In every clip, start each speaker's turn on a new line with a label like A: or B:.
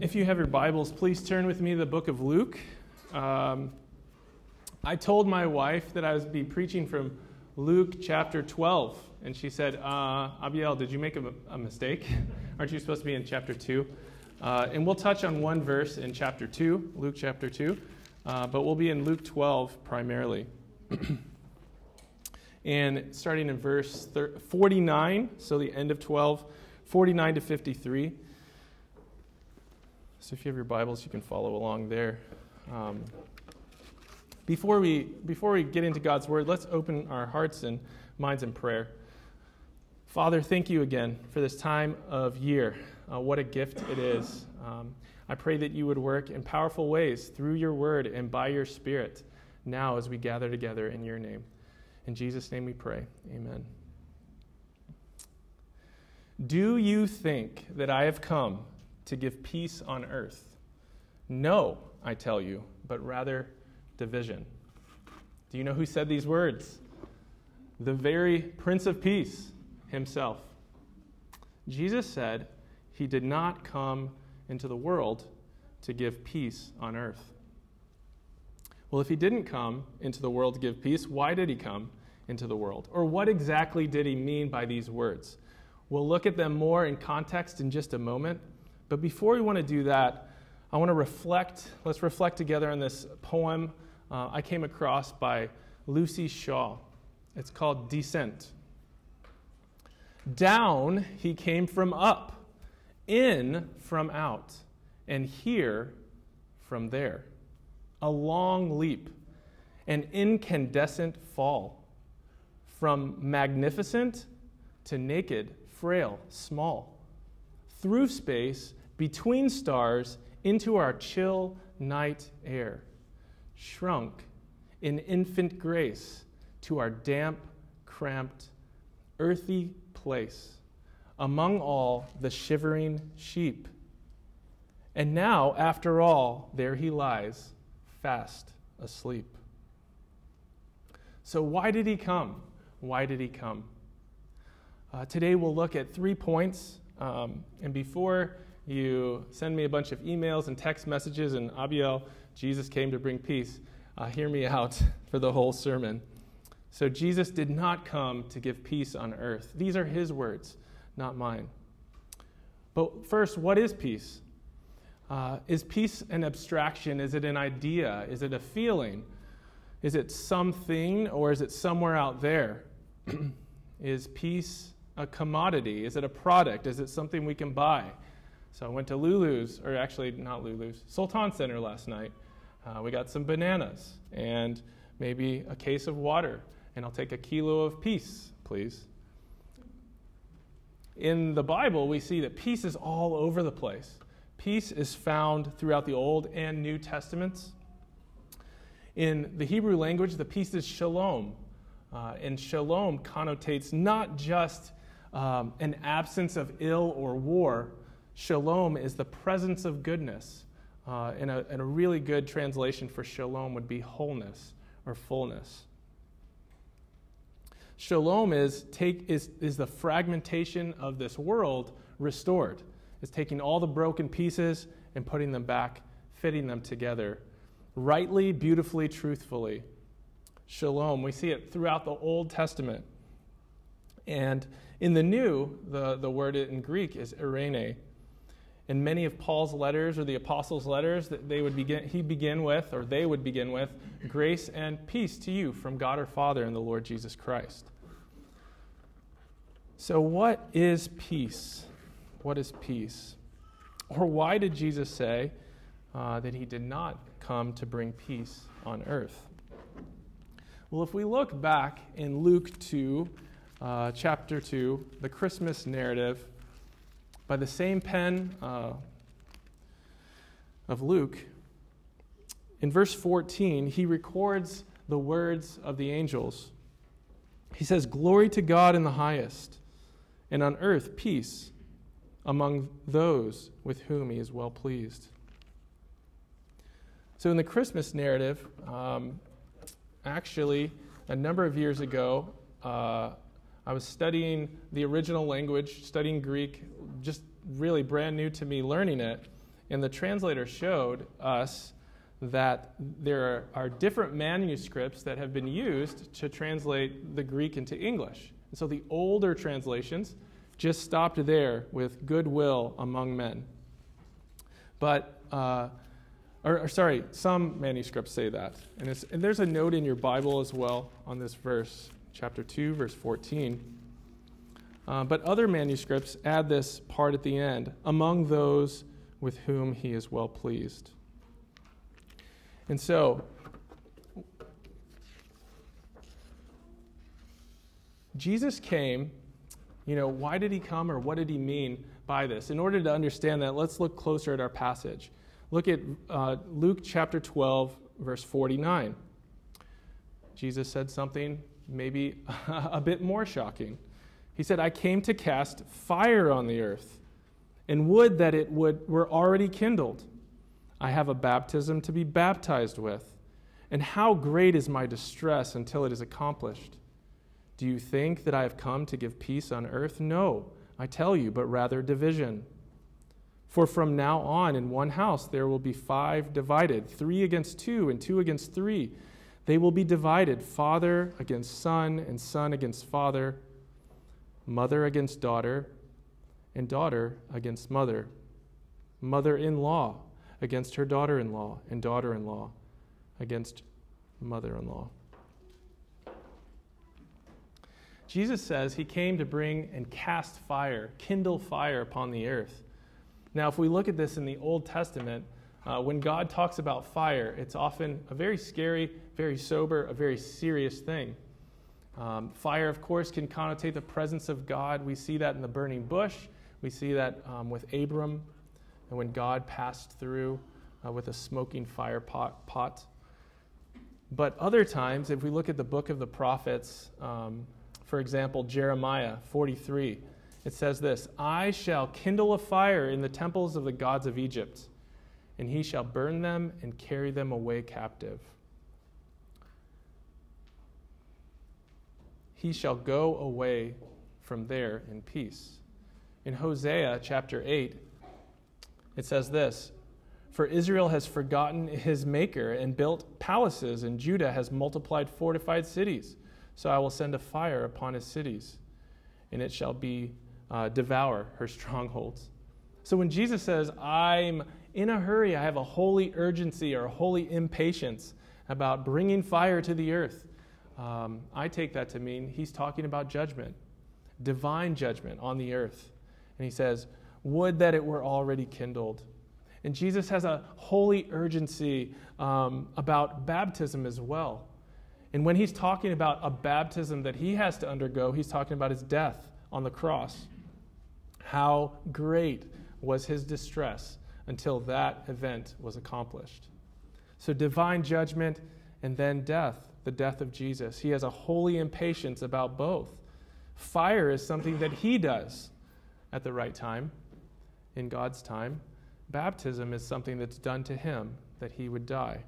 A: if you have your Bibles, please turn with me to the book of Luke. Um, I told my wife that I would be preaching from Luke chapter 12, and she said, uh, Abiel, did you make a, a, mistake? Aren't you supposed to be in chapter 2? Uh, and we'll touch on one verse in chapter 2, Luke chapter 2, uh, but we'll be in Luke 12 primarily. and starting in verse 49, so the end of 12, 49 to 53. So if you have your Bibles, you can follow along there. Um, before we before we get into God's word, let's open our hearts and minds in prayer. Father, thank you again for this time of year. Uh, what a gift it is. Um, I pray that you would work in powerful ways through your word and by your spirit now as we gather together in your name. In Jesus' name we pray. Amen. Do you think that I have come to give peace on earth. No, I tell you, but rather division. Do you know who said these words? The very Prince of Peace himself. Jesus said he did not come into the world to give peace on earth. Well, if he didn't come into the world to give peace, why did he come into the world? Or what exactly did he mean by these words? We'll look at them more in context in just a moment. But before we want to do that, I want to reflect. Let's reflect together on this poem uh, I came across by Luci Shaw. It's called Descent. Down he came from up, in from out, and here from there. A long leap, an incandescent fall. From magnificent to naked, frail, small through space, between stars, into our chill night air, shrunk in infant grace to our damp, cramped, earthy place, among all the shivering sheep. And now, after all, there he lies, fast asleep. So, why did he come? Why did he come? Uh, today, we'll look at three points um, and before you send me a bunch of emails and text messages and Abiel, Jesus came to bring peace, uh, hear me out for the whole sermon. So, Jesus did not come to give peace on earth. These are his words, not mine. But first, what is peace? Uh, is peace an abstraction? Is it an idea? Is it a feeling? Is it something or is it somewhere out there? is peace a commodity? Is it a product? Is it something we can buy? So I went to Lulu's, or actually not Lulu's, Sultan Center last night. Uh, we got some bananas and maybe a case of water, and I'll take a kilo of peace, please. In the Bible, we see that peace is all over the place. Peace is found throughout the Old and New Testaments. In the Hebrew language, the peace is shalom. Uh, and shalom connotates not just um, an absence of ill or war. Shalom is the presence of goodness. Uh, and, a, and a really good translation for shalom would be wholeness or fullness. Shalom is, take, is, is the fragmentation of this world restored. It's taking all the broken pieces and putting them back, fitting them together rightly, beautifully, truthfully. Shalom. We see it throughout the Old Testament. And in the New, the, the word in Greek is eirene. In many of Paul's letters or the apostles' letters, that they would begin, he begin with, or they would begin with, grace and peace to you from God our Father and the Lord Jesus Christ. So, what is peace? What is peace? Or why did Jesus say uh, that he did not come to bring peace on earth? Well, if we look back in Luke 2, uh, chapter 2, the Christmas narrative, by the same pen uh, of Luke. In verse 14, he records the words of the angels. He says, Glory to God in the highest, and on earth peace among those with whom he is well pleased. So, in the Christmas narrative, um, actually, a number of years ago, uh, I was studying the original language, studying Greek, just really brand new to me learning it. And the translator showed us that there are different manuscripts that have been used to translate the Greek into English. And so the older translations just stopped there with goodwill among men. But, uh, or, or, sorry, some manuscripts say that. And, and there's a note in your Bible as well on this verse, chapter 2, verse 14. Uh, but other manuscripts add this part at the end among those with whom he is well pleased. And so, Jesus came, you know, why did he come or what did he mean by this? In order to understand that, let's look closer at our passage. Look at uh, Luke chapter 12, verse 49. Jesus said something maybe a bit more shocking. He said, I came to cast fire on the earth, and would that it would, were already kindled. I have a baptism to be baptized with, and how great is my distress until it is accomplished. Do you think that I have come to give peace on earth? No, I tell you, but rather division. For from now on, in one house there will be five divided, three against two, and two against three. They will be divided, father against son, and son against father, mother against daughter, and daughter against mother, mother in law against her daughter in law, and daughter in law against mother in law. Jesus says he came to bring and cast fire, kindle fire upon the earth. Now, if we look at this in the Old Testament, uh, when God talks about fire, it's often a very scary, very sober, a very serious thing. Um, fire, of course, can connotate the presence of God. We see that in the burning bush. We see that um, with Abram, and when God passed through uh, with a smoking fire pot, pot. But other times, if we look at the book of the prophets, um, for example, Jeremiah 43, it says this I shall kindle a fire in the temples of the gods of Egypt, and he shall burn them and carry them away captive. He shall go away from there in peace. In Hosea chapter 8, it says this For Israel has forgotten his maker and built palaces, and Judah has multiplied fortified cities. So I will send a fire upon his cities, and it shall be uh, devour her strongholds. So when Jesus says, I'm in a hurry, I have a holy urgency or a holy impatience about bringing fire to the earth, um, I take that to mean he's talking about judgment, divine judgment on the earth. And he says, Would that it were already kindled. And Jesus has a holy urgency um, about baptism as well. And when he's talking about a baptism that he has to undergo, he's talking about his death on the cross. How great was his distress until that event was accomplished. So, divine judgment and then death, the death of Jesus. He has a holy impatience about both. Fire is something that he does at the right time, in God's time. Baptism is something that's done to him that he would die.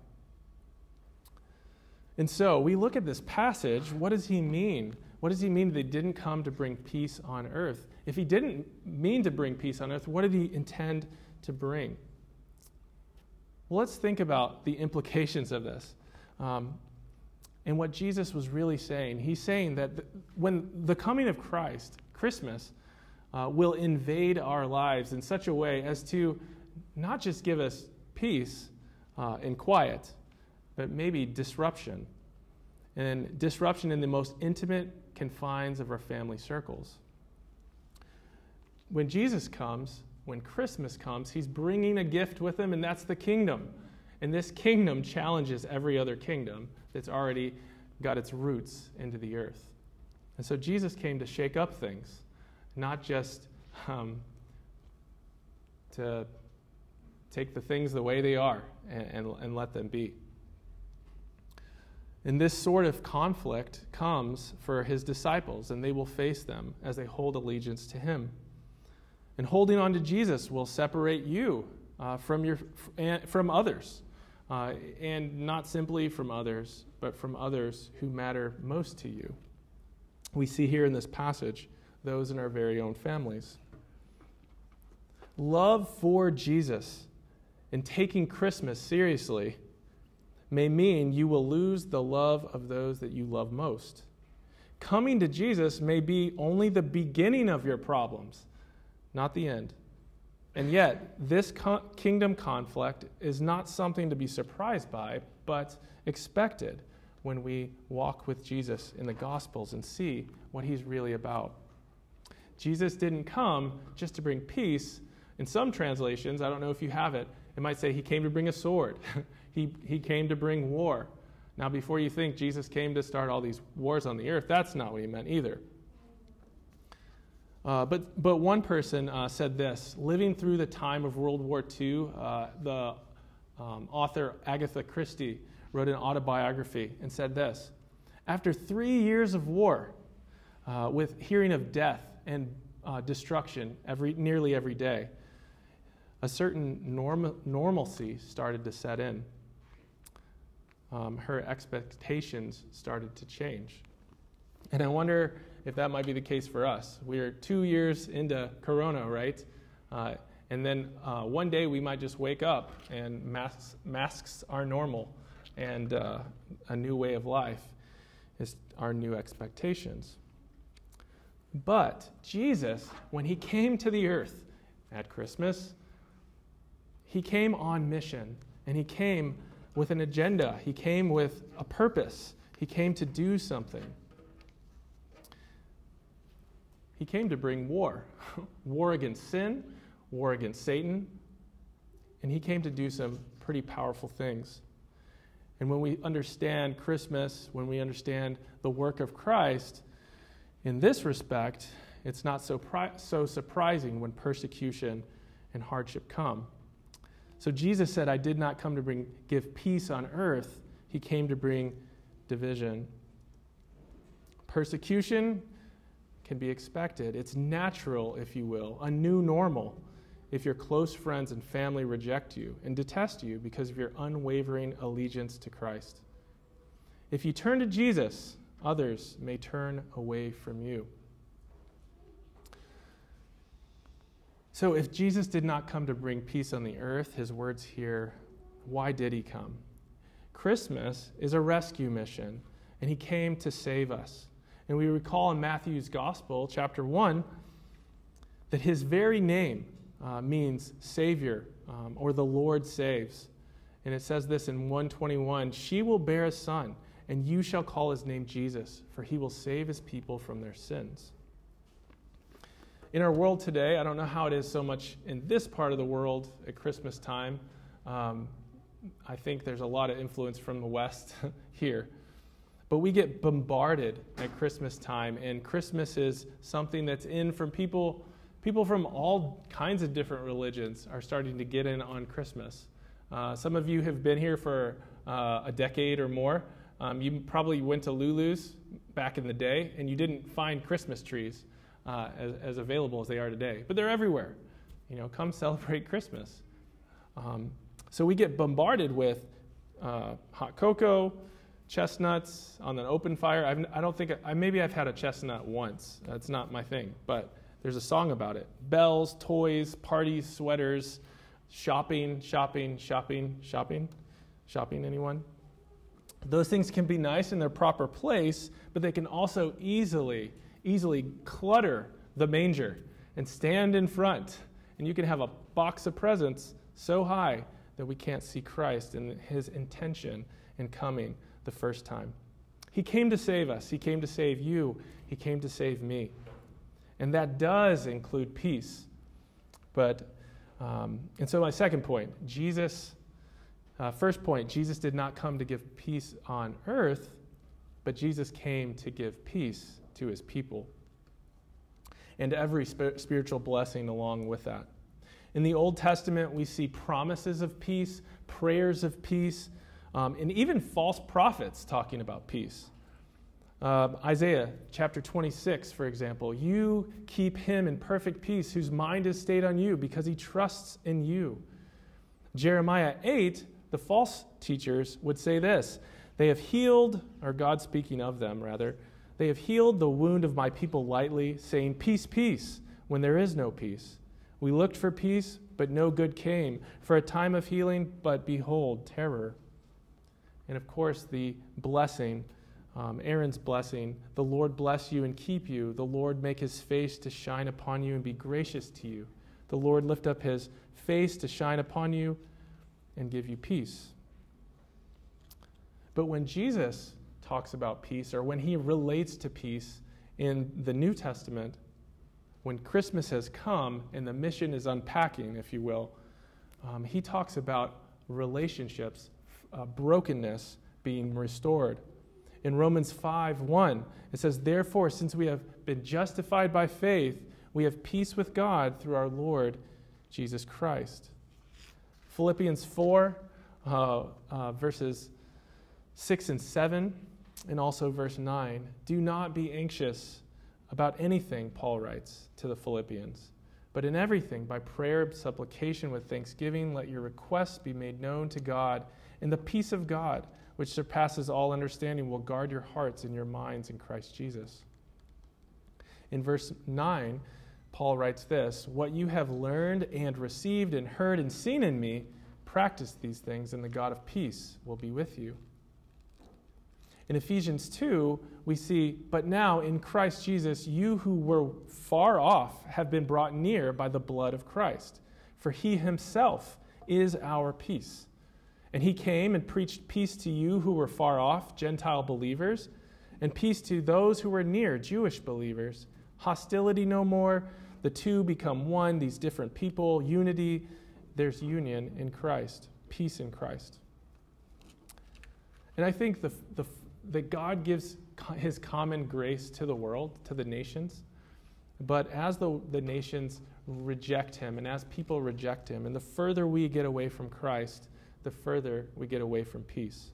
A: And so we look at this passage. What does he mean? What does he mean they didn't come to bring peace on earth? If he didn't mean to bring peace on earth, what did he intend to bring? Well, let's think about the implications of this. Um, and what Jesus was really saying. He's saying that when the coming of Christ, Christmas, uh, will invade our lives in such a way as to not just give us peace uh, and quiet, but maybe disruption. And disruption in the most intimate confines of our family circles. When Jesus comes, when Christmas comes, he's bringing a gift with him, and that's the kingdom. And this kingdom challenges every other kingdom that's already got its roots into the earth. And so Jesus came to shake up things, not just um, to take the things the way they are and, and, and let them be. And this sort of conflict comes for his disciples, and they will face them as they hold allegiance to him. And holding on to Jesus will separate you uh, from, your, from others, uh, and not simply from others, but from others who matter most to you. We see here in this passage those in our very own families. Love for Jesus and taking Christmas seriously may mean you will lose the love of those that you love most. Coming to Jesus may be only the beginning of your problems, not the end. And yet, this co- kingdom conflict is not something to be surprised by, but expected when we walk with Jesus in the Gospels and see what he's really about. Jesus didn't come just to bring peace. In some translations, I don't know if you have it, it might say he came to bring a sword, he, he came to bring war. Now, before you think Jesus came to start all these wars on the earth, that's not what he meant either. Uh, but, but one person uh, said this living through the time of World War II, uh, the um, author Agatha Christie wrote an autobiography and said this After three years of war, uh, with hearing of death and uh, destruction every, nearly every day, a certain norm, normalcy started to set in. Um, her expectations started to change. And I wonder if that might be the case for us. We're two years into Corona, right? Uh, and then uh, one day we might just wake up and masks, masks are normal, and uh, a new way of life is our new expectations. But Jesus, when he came to the earth at Christmas, he came on mission and he came with an agenda, he came with a purpose, he came to do something. He came to bring war war against sin, war against Satan, and he came to do some pretty powerful things. And when we understand Christmas, when we understand the work of Christ, in this respect, it's not so, pri- so surprising when persecution and hardship come. So Jesus said, I did not come to bring, give peace on earth, he came to bring division. Persecution can be expected. It's natural, if you will, a new normal if your close friends and family reject you and detest you because of your unwavering allegiance to Christ. If you turn to Jesus, others may turn away from you. So, if Jesus did not come to bring peace on the earth, his words here, why did he come? Christmas is a rescue mission, and he came to save us. And we recall in Matthew's Gospel, chapter 1, that his very name uh, means Savior um, or the Lord saves. And it says this in 121 She will bear a son, and you shall call his name Jesus, for he will save his people from their sins. In our world today, I don't know how it is so much in this part of the world at Christmas time. Um, I think there's a lot of influence from the West here. But we get bombarded at Christmas time, and Christmas is something that's in from people. People from all kinds of different religions are starting to get in on Christmas. Uh, some of you have been here for uh, a decade or more. Um, you probably went to Lulu's back in the day, and you didn't find Christmas trees uh, as, as, available as they are today. But they're everywhere. You know, come celebrate Christmas. Um, so we get bombarded with uh, hot cocoa, chestnuts on an open fire. I've, I do not think, I, maybe I've had a chestnut once. That's not my thing, but there's a song about it. Bells, toys, parties, sweaters, shopping, shopping, shopping, shopping. Shopping, anyone? Those things can be nice in their proper place, but they can also easily, easily clutter the manger and stand in front. And you can have a box of presents so high that we can't see Christ and his intention in coming the first time. He came to save us, He came to save you, He came to save me. And that does include peace. But, um, and so my second point Jesus, uh, first point, Jesus did not come to give peace on earth, but Jesus came to give peace to his people and every spiritual blessing along with that. In the Old Testament, we see promises of peace, prayers of peace, um, and even false prophets talking about peace. Uh, Isaiah chapter 26, for example, you keep him in perfect peace whose mind is stayed on you because he trusts in you. Jeremiah 8, the false teachers would say this They have healed, or God speaking of them rather, they have healed the wound of my people lightly, saying, Peace, peace, when there is no peace. We looked for peace, but no good came. For a time of healing, but behold, terror. And of course, the blessing, um, Aaron's blessing the Lord bless you and keep you. The Lord make his face to shine upon you and be gracious to you. The Lord lift up his face to shine upon you and give you peace. But when Jesus talks about peace, or when he relates to peace in the New Testament, when Christmas has come and the mission is unpacking, if you will, um, he talks about relationships, uh, brokenness being restored. In Romans 5 1, it says, Therefore, since we have been justified by faith, we have peace with God through our Lord Jesus Christ. Philippians 4, uh, uh, verses 6 and 7, and also verse 9. Do not be anxious about anything, Paul writes to the Philippians. But in everything, by prayer, supplication, with thanksgiving, let your requests be made known to God, and the peace of God, which surpasses all understanding, will guard your hearts and your minds in Christ Jesus. In verse 9, Paul writes this What you have learned and received and heard and seen in me, practice these things, and the God of peace will be with you. In Ephesians 2, we see, But now in Christ Jesus, you who were far off have been brought near by the blood of Christ. For he himself is our peace. And he came and preached peace to you who were far off, Gentile believers, and peace to those who were near, Jewish believers. Hostility no more. The two become one, these different people, unity. There's union in Christ, peace in Christ. And I think the, the that God gives his common grace to the world, to the nations. But as the, the nations reject him, and as people reject him, and the further we get away from Christ, the further we get away from peace.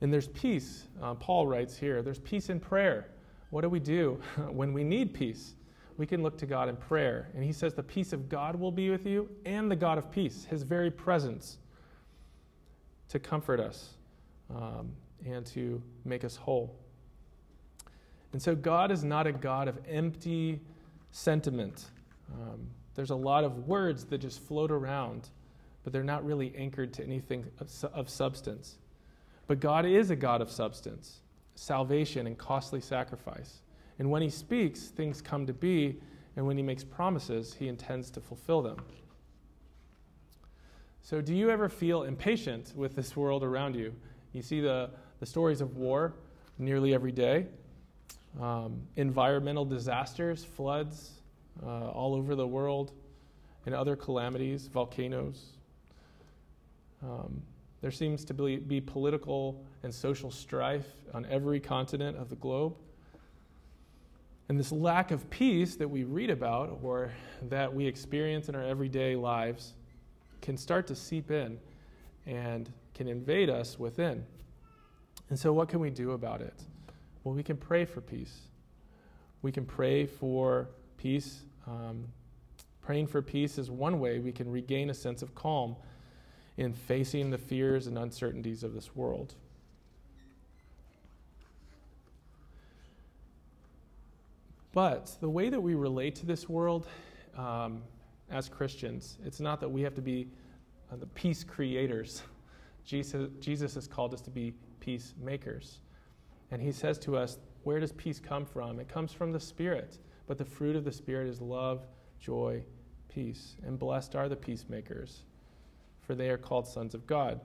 A: And there's peace. Uh, Paul writes here there's peace in prayer. What do we do when we need peace? We can look to God in prayer. And he says, The peace of God will be with you, and the God of peace, his very presence, to comfort us um, and to make us whole. And so, God is not a God of empty sentiment. Um, there's a lot of words that just float around, but they're not really anchored to anything of, of substance. But God is a God of substance, salvation, and costly sacrifice. And when He speaks, things come to be, and when He makes promises, He intends to fulfill them. So, do you ever feel impatient with this world around you? You see the, the stories of war nearly every day, um, environmental disasters, floods uh, all over the world, and other calamities, volcanoes. Um, there seems to be, be political and social strife on every continent of the globe. And this lack of peace that we read about or that we experience in our everyday lives can start to seep in and can invade us within. And so, what can we do about it? Well, we can pray for peace. We can pray for peace. Um, praying for peace is one way we can regain a sense of calm in facing the fears and uncertainties of this world. But the way that we relate to this world um, as Christians, it's not that we have to be uh, the peace creators. Jesus, Jesus has called us to be peacemakers. And he says to us, Where does peace come from? It comes from the Spirit. But the fruit of the Spirit is love, joy, peace. And blessed are the peacemakers, for they are called sons of God.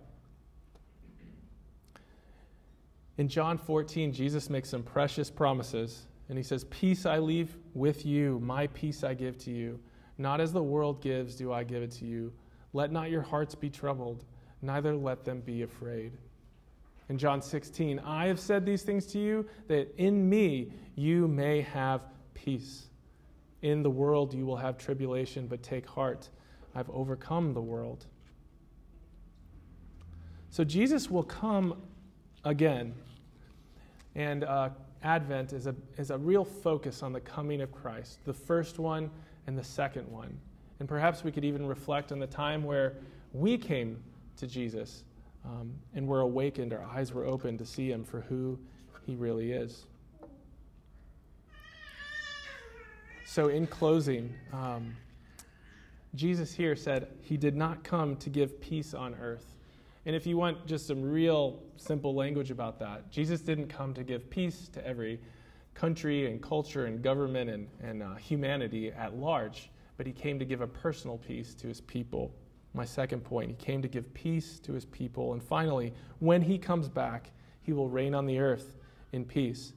A: In John 14, Jesus makes some precious promises. And he says, Peace I leave with you, my peace I give to you. Not as the world gives, do I give it to you. Let not your hearts be troubled neither let them be afraid. In John 16, I have said these things to you that in me you may have peace. In the world you will have tribulation, but take heart. I've overcome the world. So Jesus will come again. And uh, Advent is a, is a real focus on the coming of Christ, the first one and the second one. And perhaps we could even reflect on the time where we came to Jesus um, and were awakened, our eyes were opened to see him for who he really is. so, in closing, um, Jesus here said he did not come to give peace on earth. And if you want just some real simple language about that, Jesus didn't come to give peace to every country and culture and government and, and uh, humanity at large, but he came to give a personal peace to his people. My second point, he came to give peace to his people. And finally, when he comes back, he will reign on the earth in peace.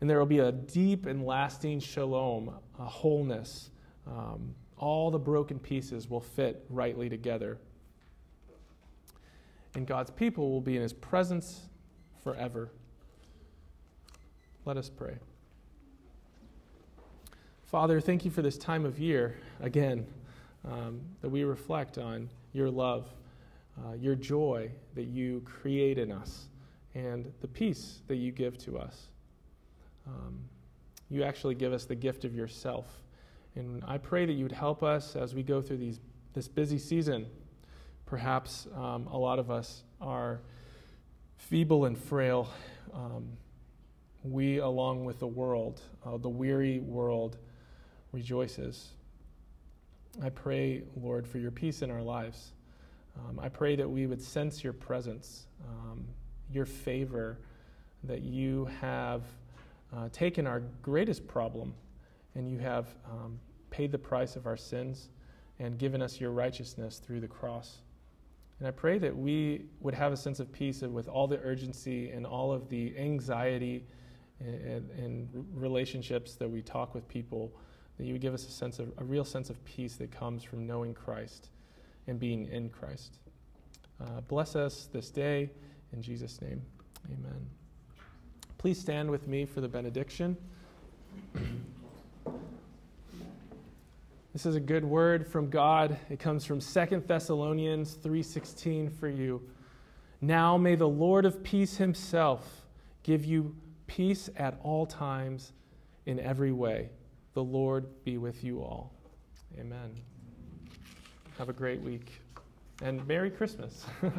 A: And there will be a deep and lasting shalom, a wholeness. Um, all the broken pieces will fit rightly together. And God's people will be in his presence forever. Let us pray. Father, thank you for this time of year, again, um, that we reflect on your love, uh, your joy that you create in us, and the peace that you give to us. Um, you actually give us the gift of yourself. And I pray that you would help us as we go through these, this busy season. Perhaps um, a lot of us are feeble and frail. Um, we, along with the world, uh, the weary world, rejoices. I pray, Lord, for your peace in our lives. Um, I pray that we would sense your presence, um, your favor, that you have uh, taken our greatest problem and you have um, paid the price of our sins and given us your righteousness through the cross. And I pray that we would have a sense of peace with all the urgency and all of the anxiety and, relationships that we talk with people, that you would give us a sense of a real sense of peace that comes from knowing Christ and being in Christ. Uh, bless us this day in Jesus' name. Amen. Please stand with me for the benediction. This is a good word from God. It comes from 2 Thessalonians 3:16 for you. Now may the Lord of peace himself give you peace at all times in every way. The Lord be with you all. Amen. Have a great week and Merry Christmas.